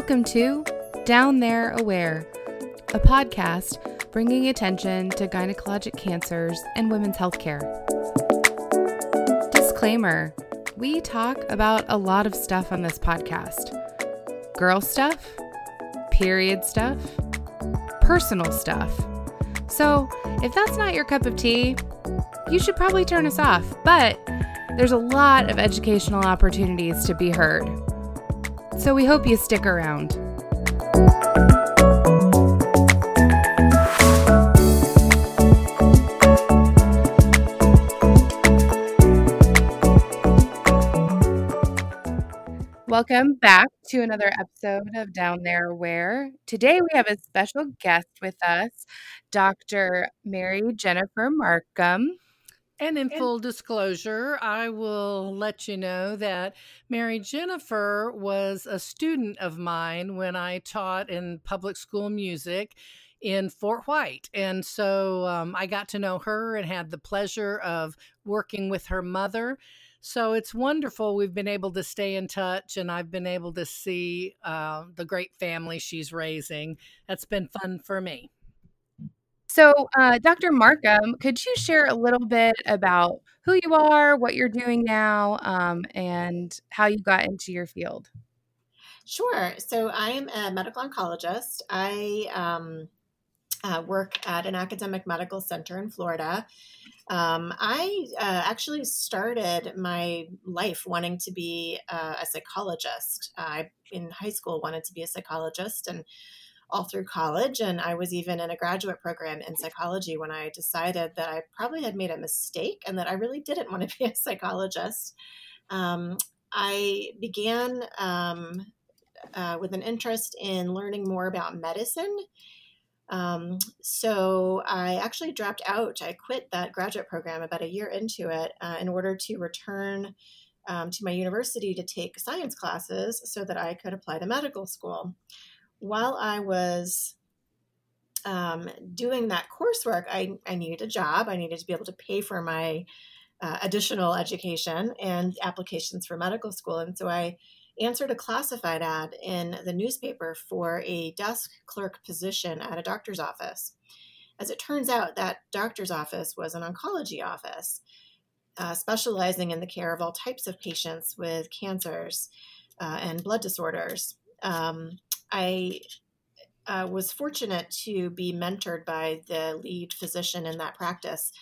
Welcome to Down There Aware, a podcast bringing attention to gynecologic cancers and women's healthcare. Disclaimer We talk about a lot of stuff on this podcast girl stuff, period stuff, personal stuff. So, if that's not your cup of tea, you should probably turn us off. But there's a lot of educational opportunities to be heard. So we hope you stick around. Welcome back to another episode of Down There Aware. Today we have a special guest with us, Dr. Mary Jennifer Markham. And in full disclosure, I will let you know that Mary Jennifer was a student of mine when I taught in public school music in Fort White. And so um, I got to know her and had the pleasure of working with her mother. So it's wonderful. We've been able to stay in touch, and I've been able to see uh, the great family she's raising. That's been fun for me. So, uh, Dr. Markham, could you share a little bit about who you are, what you're doing now, um, and how you got into your field? Sure. So, I am a medical oncologist. I um, uh, work at an academic medical center in Florida. Um, I uh, actually started my life wanting to be uh, a psychologist. I, in high school, wanted to be a psychologist and all through college. And I was even in a graduate program in psychology when I decided that I probably had made a mistake and that I really didn't want to be a psychologist. Um, I began um, uh, with an interest in learning more about medicine. Um, so I actually dropped out. I quit that graduate program about a year into it uh, in order to return um, to my university to take science classes so that I could apply to medical school while I was um, doing that coursework, I, I needed a job. I needed to be able to pay for my uh, additional education and applications for medical school. And so I answered a classified ad in the newspaper for a desk clerk position at a doctor's office. As it turns out, that doctor's office was an oncology office, uh, specializing in the care of all types of patients with cancers uh, and blood disorders. Um, I uh, was fortunate to be mentored by the lead physician in that practice,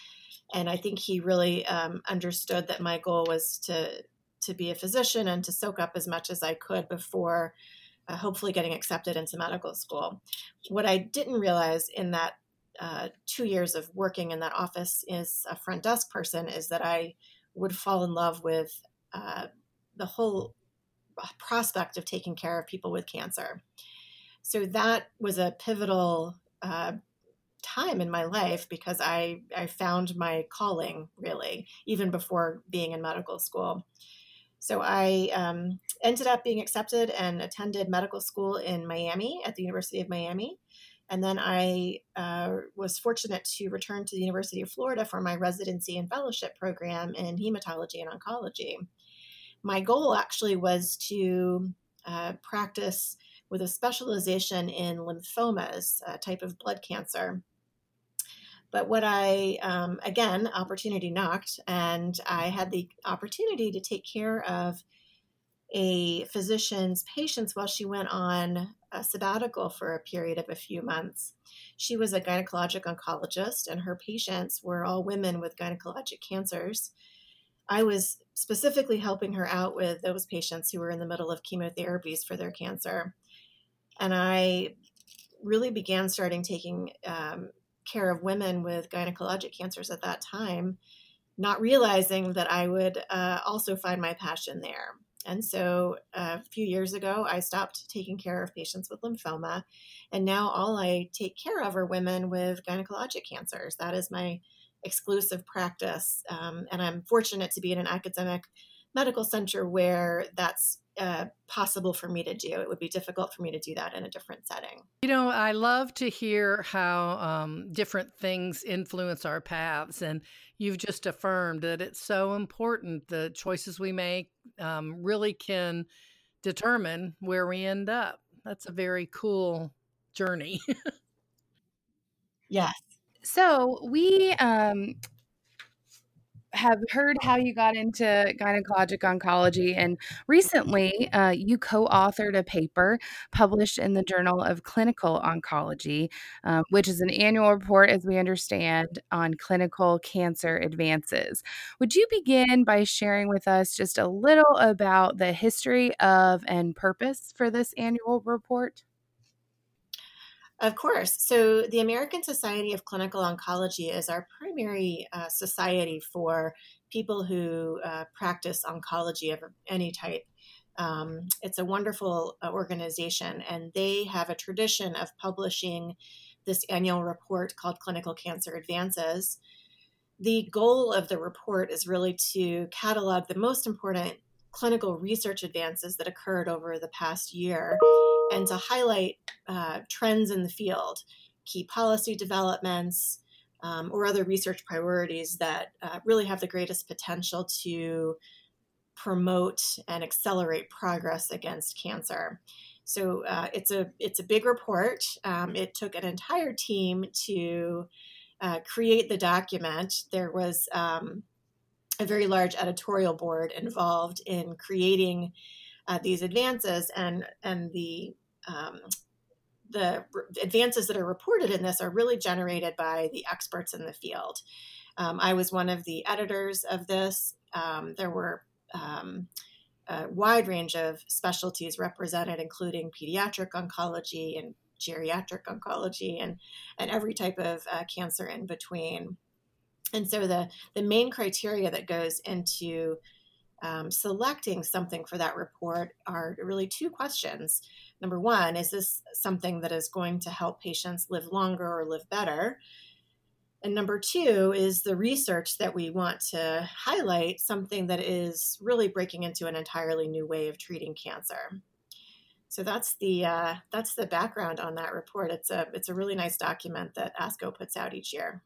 and I think he really um, understood that my goal was to to be a physician and to soak up as much as I could before uh, hopefully getting accepted into medical school. What I didn't realize in that uh, two years of working in that office as a front desk person is that I would fall in love with uh, the whole prospect of taking care of people with cancer. So that was a pivotal uh, time in my life because I, I found my calling really, even before being in medical school. So I um, ended up being accepted and attended medical school in Miami at the University of Miami. And then I uh, was fortunate to return to the University of Florida for my residency and fellowship program in hematology and oncology my goal actually was to uh, practice with a specialization in lymphomas, a type of blood cancer. But what I, um, again, opportunity knocked, and I had the opportunity to take care of a physician's patients while she went on a sabbatical for a period of a few months. She was a gynecologic oncologist, and her patients were all women with gynecologic cancers. I was specifically helping her out with those patients who were in the middle of chemotherapies for their cancer. And I really began starting taking um, care of women with gynecologic cancers at that time, not realizing that I would uh, also find my passion there. And so uh, a few years ago, I stopped taking care of patients with lymphoma. And now all I take care of are women with gynecologic cancers. That is my exclusive practice. Um, and I'm fortunate to be in an academic medical center where that's uh, possible for me to do. It would be difficult for me to do that in a different setting. You know, I love to hear how um, different things influence our paths. And you've just affirmed that it's so important. The choices we make um, really can determine where we end up. that's a very cool journey. yes. So we um, have heard how you got into gynecologic oncology, and recently uh, you co authored a paper published in the Journal of Clinical Oncology, um, which is an annual report, as we understand, on clinical cancer advances. Would you begin by sharing with us just a little about the history of and purpose for this annual report? Of course. So, the American Society of Clinical Oncology is our primary uh, society for people who uh, practice oncology of any type. Um, it's a wonderful uh, organization, and they have a tradition of publishing this annual report called Clinical Cancer Advances. The goal of the report is really to catalog the most important clinical research advances that occurred over the past year and to highlight uh, trends in the field, key policy developments, um, or other research priorities that uh, really have the greatest potential to promote and accelerate progress against cancer. So uh, it's a it's a big report. Um, it took an entire team to uh, create the document. There was um, a very large editorial board involved in creating uh, these advances, and and the um, the advances that are reported in this are really generated by the experts in the field. Um, I was one of the editors of this. Um, there were um, a wide range of specialties represented, including pediatric oncology and geriatric oncology and, and every type of uh, cancer in between. And so the, the main criteria that goes into um, selecting something for that report are really two questions. Number one, is this something that is going to help patients live longer or live better? And number two is the research that we want to highlight something that is really breaking into an entirely new way of treating cancer. So that's the uh, that's the background on that report. It's a it's a really nice document that ASCO puts out each year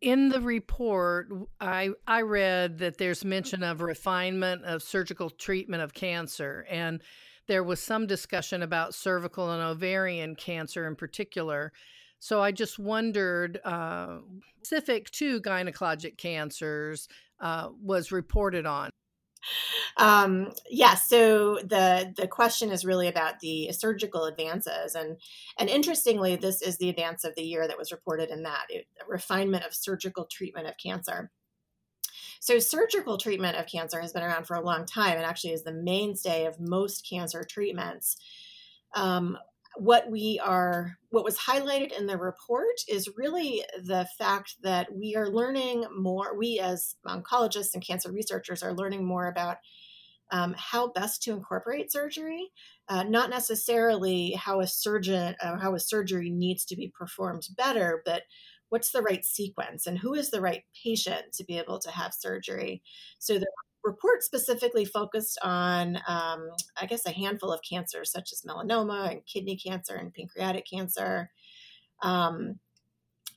in the report, I I read that there's mention of refinement of surgical treatment of cancer, and there was some discussion about cervical and ovarian cancer in particular. So I just wondered, uh, specific to gynecologic cancers, uh, was reported on um, yeah, so the the question is really about the surgical advances, and and interestingly, this is the advance of the year that was reported in that it, refinement of surgical treatment of cancer. So, surgical treatment of cancer has been around for a long time and actually is the mainstay of most cancer treatments. Um, what we are what was highlighted in the report is really the fact that we are learning more we as oncologists and cancer researchers are learning more about um, how best to incorporate surgery uh, not necessarily how a surgeon uh, how a surgery needs to be performed better but what's the right sequence and who is the right patient to be able to have surgery. So the report specifically focused on, um, I guess, a handful of cancers such as melanoma and kidney cancer and pancreatic cancer. Um,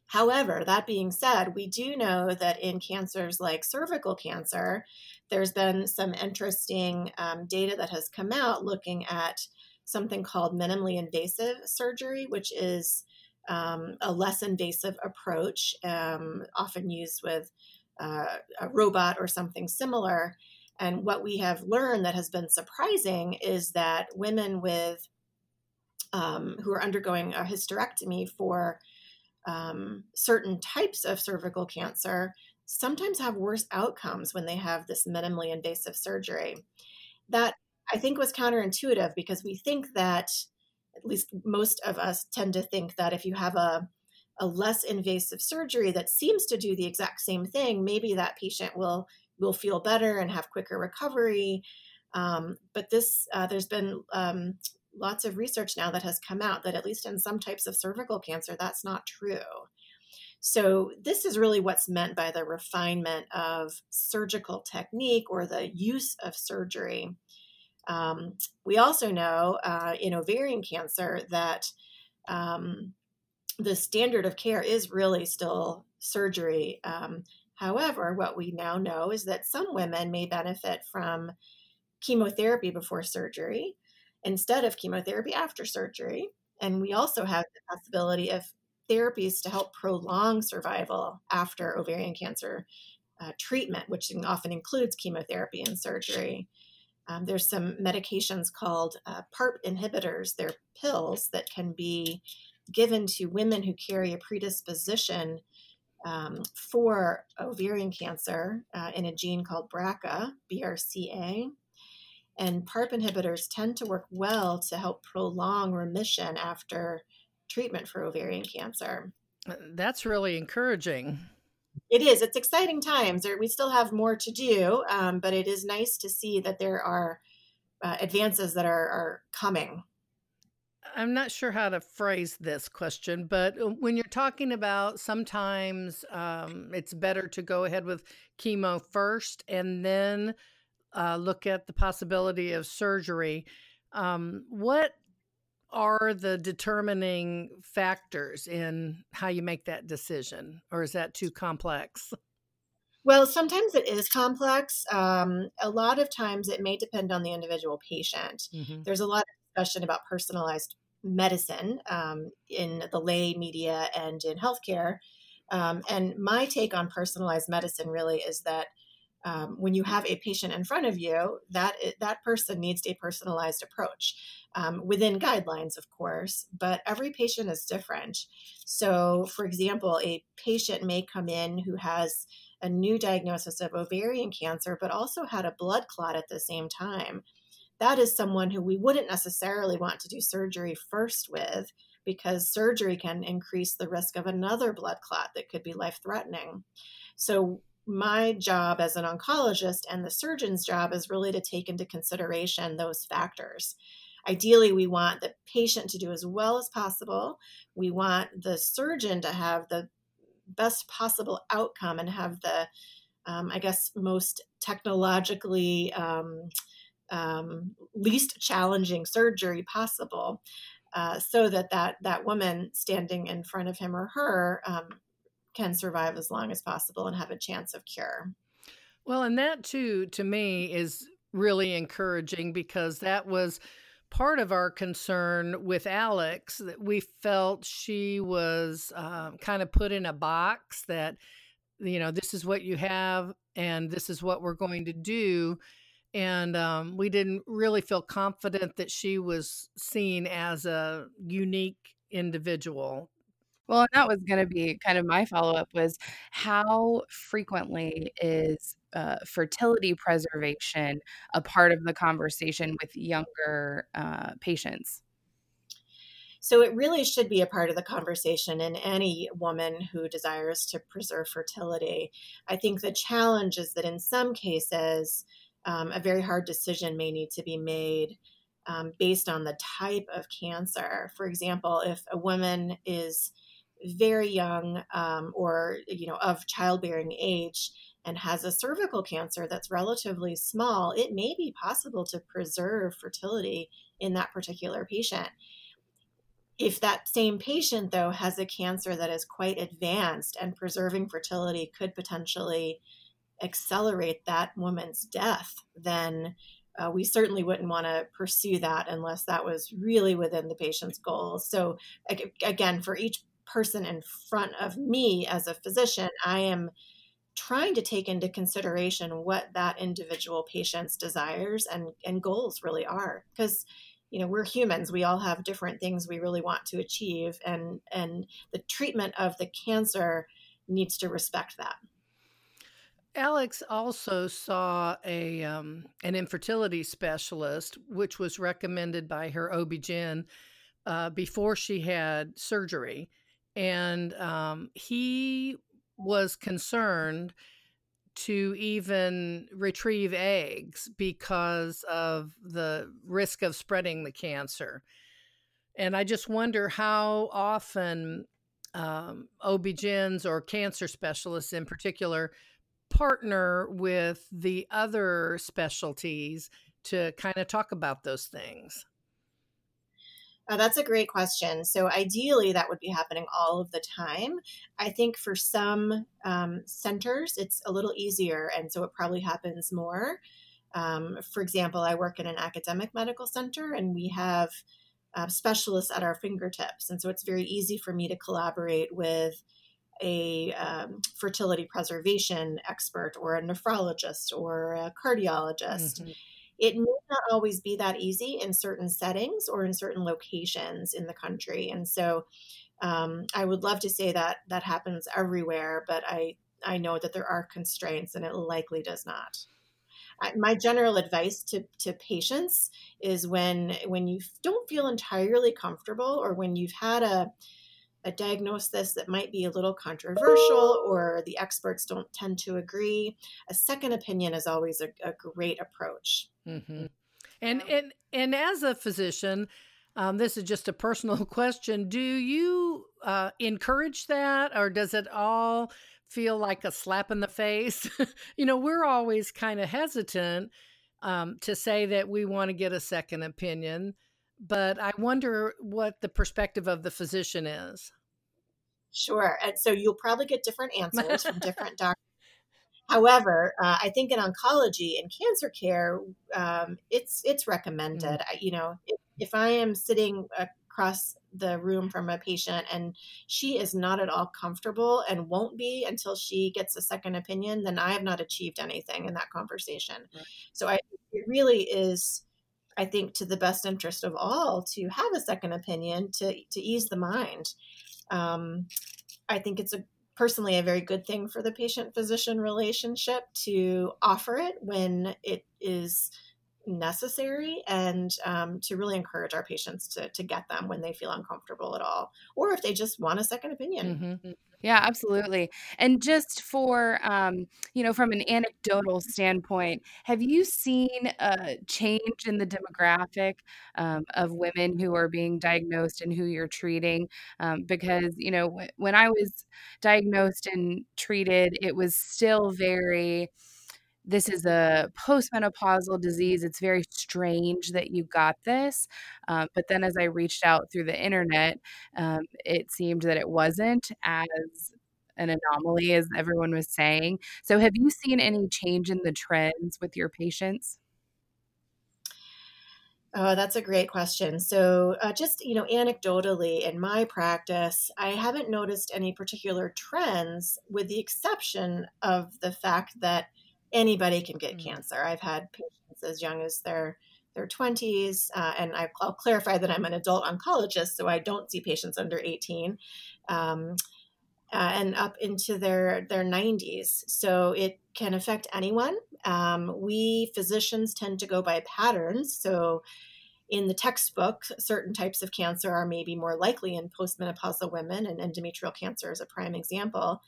however, that being said, we do know that in cancers like cervical cancer, there's been some interesting um, data that has come out looking at something called minimally invasive surgery, which is um, a less invasive approach, um, often used with uh, a robot or something similar. And what we have learned that has been surprising is that women with um, who are undergoing a hysterectomy for um, certain types of cervical cancer sometimes have worse outcomes when they have this minimally invasive surgery. That I think was counterintuitive because we think that, at least most of us tend to think that if you have a a less invasive surgery that seems to do the exact same thing, maybe that patient will will feel better and have quicker recovery. Um, but this, uh, there's been um, lots of research now that has come out that at least in some types of cervical cancer, that's not true. So this is really what's meant by the refinement of surgical technique or the use of surgery. Um, we also know uh, in ovarian cancer that um, the standard of care is really still surgery. Um, however, what we now know is that some women may benefit from chemotherapy before surgery. instead of chemotherapy after surgery. And we also have the possibility of therapies to help prolong survival after ovarian cancer uh, treatment, which often includes chemotherapy and surgery. Um, there's some medications called uh, PARP inhibitors. They're pills that can be given to women who carry a predisposition um, for ovarian cancer uh, in a gene called BRCA, BRCA. And PARP inhibitors tend to work well to help prolong remission after treatment for ovarian cancer. Uh, that's really encouraging. It is. It's exciting times. We still have more to do, um, but it is nice to see that there are uh, advances that are, are coming. I'm not sure how to phrase this question, but uh, when you're talking about sometimes um, it's better to go ahead with chemo first and then uh, look at the possibility of surgery. Um, what are the determining factors in how you make that decision, or is that too complex? Well, sometimes it is complex. Um, a lot of times it may depend on the individual patient. Mm-hmm. There's a lot of discussion about personalized medicine um, in the lay media and in healthcare. Um, and my take on personalized medicine really is that um, when you have a patient in front of you, that that person needs a personalized approach um, within guidelines, of course. But every patient is different. So, for example, a patient may come in who has a new diagnosis of ovarian cancer, but also had a blood clot at the same time. That is someone who we wouldn't necessarily want to do surgery first with because surgery can increase the risk of another blood clot that could be life threatening. So, my job as an oncologist and the surgeon's job is really to take into consideration those factors. Ideally, we want the patient to do as well as possible. We want the surgeon to have the best possible outcome and have the, um, I guess, most technologically um, um, least challenging surgery possible. Uh, so that, that that woman standing in front of him or her um, can survive as long as possible and have a chance of cure. Well, and that too, to me, is really encouraging because that was part of our concern with Alex that we felt she was um, kind of put in a box that, you know, this is what you have and this is what we're going to do. And um, we didn't really feel confident that she was seen as a unique individual well, and that was going to be kind of my follow up was how frequently is uh, fertility preservation a part of the conversation with younger uh, patients? So it really should be a part of the conversation in any woman who desires to preserve fertility. I think the challenge is that in some cases, um, a very hard decision may need to be made um, based on the type of cancer. For example, if a woman is very young um, or you know of childbearing age and has a cervical cancer that's relatively small, it may be possible to preserve fertility in that particular patient. If that same patient, though, has a cancer that is quite advanced and preserving fertility could potentially accelerate that woman's death, then uh, we certainly wouldn't want to pursue that unless that was really within the patient's goals. So, again, for each person in front of me as a physician, I am trying to take into consideration what that individual patient's desires and, and goals really are. Because you know we're humans we all have different things we really want to achieve and and the treatment of the cancer needs to respect that Alex also saw a um, an infertility specialist, which was recommended by her OB-GYN uh, before she had surgery and um, he was concerned to even retrieve eggs because of the risk of spreading the cancer. And I just wonder how often um, OB-GYNs or cancer specialists in particular partner with the other specialties to kind of talk about those things. Uh, that's a great question. So, ideally, that would be happening all of the time. I think for some um, centers, it's a little easier, and so it probably happens more. Um, for example, I work in an academic medical center and we have uh, specialists at our fingertips. And so it's very easy for me to collaborate with a um, fertility preservation expert or a nephrologist or a cardiologist. Mm-hmm. It may not always be that easy in certain settings or in certain locations in the country. And so um, I would love to say that that happens everywhere, but I, I know that there are constraints and it likely does not my general advice to, to patients is when when you don't feel entirely comfortable or when you've had a a diagnosis that might be a little controversial or the experts don't tend to agree a second opinion is always a, a great approach mm-hmm. and and and as a physician um, this is just a personal question do you uh, encourage that or does it all feel like a slap in the face. you know, we're always kind of hesitant um, to say that we want to get a second opinion, but I wonder what the perspective of the physician is. Sure. And so you'll probably get different answers from different doctors. However, uh, I think in oncology and cancer care, um, it's it's recommended. Mm-hmm. I, you know, if, if, I am sitting across the room from a patient and she is not at all comfortable and won't be until she gets a second opinion, then I have not achieved anything in that conversation. Right. So I, it really is, I think, to the best interest of all to have a second opinion to, to ease the mind. Um, I think it's a personally a very good thing for the patient physician relationship to offer it when it is necessary and um, to really encourage our patients to, to get them when they feel uncomfortable at all or if they just want a second opinion. Mm-hmm. yeah absolutely. And just for um, you know from an anecdotal standpoint have you seen a change in the demographic um, of women who are being diagnosed and who you're treating? Um, because you know w- when i was diagnosed and treated it was still very this is a postmenopausal disease. It's very strange that you got this. Um, but then as I reached out through the internet, um, it seemed that it wasn't as an anomaly as everyone was saying. So, have you seen any change in the trends with your patients? Oh, that's a great question. So, uh, just you know, anecdotally in my practice, I haven't noticed any particular trends, with the exception of the fact that anybody can get mm-hmm. cancer. I've had patients as young as their their 20s, uh, and I, will clarify that I'm an adult oncologist, so I don't see patients under 18, um, uh, and up into their their 90s. So it can affect anyone. Um, we physicians tend to go by patterns, so in the textbook, certain types of cancer are maybe more likely in postmenopausal women, and endometrial cancer is a prime example.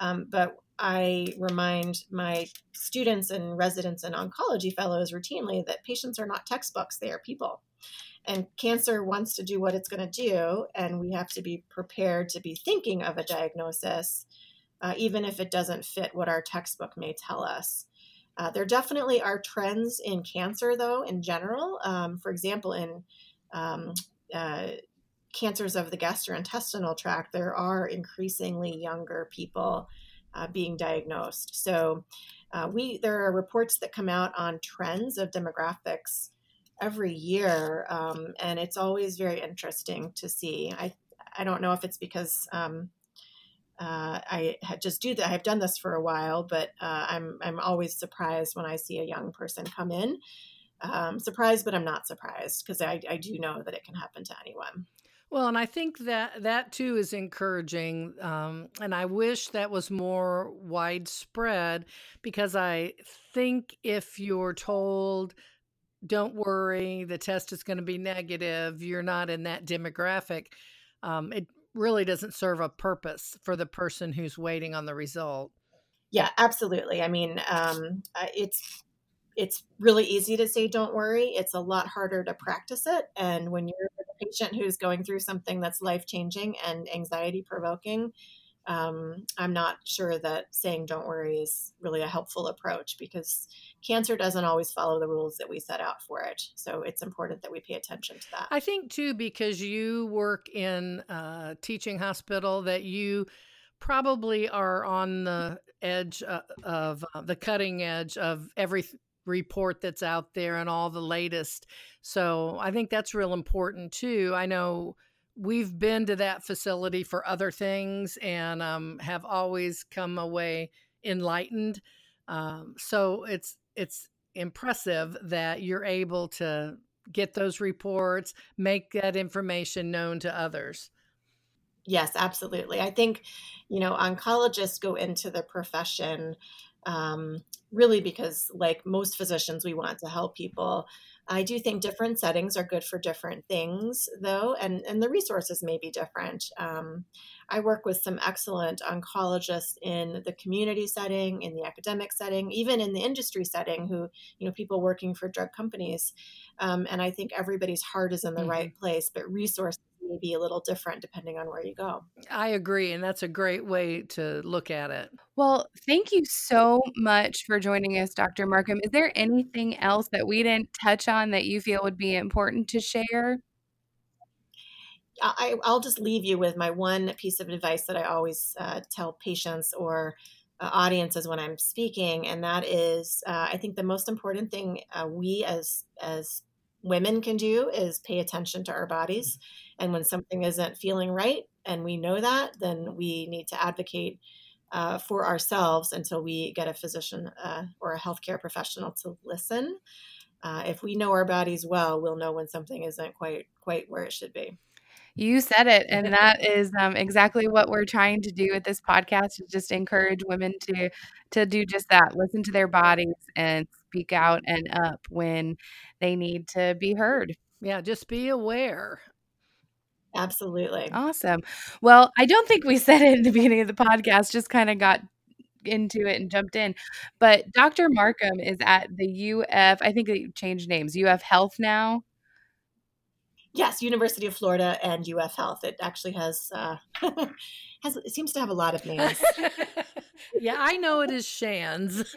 Um, but I remind my students and residents and oncology fellows routinely that patients are not textbooks, they are people. And cancer wants to do what it's going to do, and we have to be prepared to be thinking of a diagnosis, uh, even if it doesn't fit what our textbook may tell us. Uh, there definitely are trends in cancer, though, in general. Um, for example, in um, uh, cancers of the gastrointestinal tract, there are increasingly younger people uh, being diagnosed. So uh, we there are reports that come out on trends of demographics every year, um, and it's always very interesting to see. I I don't know if it's because um, uh, I just do that. I've done this for a while, but uh, I'm I'm always surprised when I see a young person come in. Um, surprised, but I'm not surprised because I, I do know that it can happen to anyone. Well, and I think that that too is encouraging. Um, and I wish that was more widespread because I think if you're told, don't worry, the test is going to be negative, you're not in that demographic, um, it really doesn't serve a purpose for the person who's waiting on the result. Yeah, absolutely. I mean, um, it's it's really easy to say don't worry. It's a lot harder to practice it and when you're a patient who's going through something that's life changing and anxiety provoking um, i'm not sure that saying don't worry is really a helpful approach because cancer doesn't always follow the rules that we set out for it so it's important that we pay attention to that. I think too because you work in a teaching hospital that you probably are on the edge uh, of uh, the cutting edge of every report that's out there and all the latest. So I think that's real important too. I know we've been to that facility for other things and um, have always come away enlightened. Um, so it's it's impressive that you're able to get those reports, make that information known to others. Yes, absolutely. I think, you know, oncologists go into the profession um, really because, like most physicians, we want to help people. I do think different settings are good for different things, though, and, and the resources may be different. Um, I work with some excellent oncologists in the community setting, in the academic setting, even in the industry setting, who, you know, people working for drug companies. Um, and I think everybody's heart is in the mm-hmm. right place, but resources may be a little different depending on where you go. I agree. And that's a great way to look at it. Well, thank you so much for joining us, Dr. Markham. Is there anything else that we didn't touch on that you feel would be important to share? I, will just leave you with my one piece of advice that I always uh, tell patients or uh, audiences when I'm speaking, and that is, uh, I think the most important thing uh, we as as women can do is pay attention to our bodies, and when something isn't feeling right, and we know that, then we need to advocate uh, for ourselves until we get a physician uh, or a healthcare professional to listen. if we know our bodies well, we'll know when something isn't quite quite where it should be. You said it. And that is um, exactly what we're trying to do with this podcast is just encourage women to to do just that. Listen to their bodies and speak out and up when they need to be heard. Yeah, just be aware. Absolutely. Awesome. Well, I don't think we said it in the beginning of the podcast, just kind of got into it and jumped in. But Dr. Markham is at the UF, I think they changed names, UF Health now. Yes, University of Florida and UF Health. It actually has uh, has it seems to have a lot of names. yeah, I know it is Shands.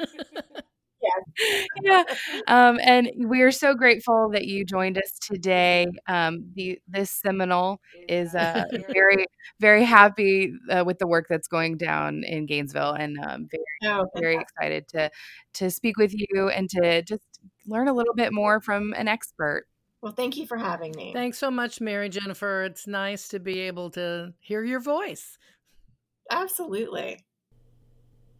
Yeah, yeah. Um, and we are so grateful that you joined us today. Um, the this Seminole is uh, very very happy uh, with the work that's going down in Gainesville, and um, very oh, very excited to to speak with you and to just learn a little bit more from an expert. Well, thank you for having me. Thanks so much, Mary Jennifer. It's nice to be able to hear your voice. Absolutely.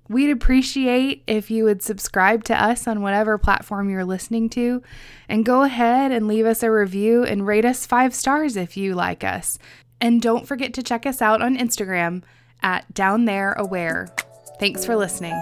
We'd appreciate if you would subscribe to us on whatever platform you're listening to and go ahead and leave us a review and rate us five stars if you like us. And don't forget to check us out on Instagram at Down There Aware. Thanks for listening.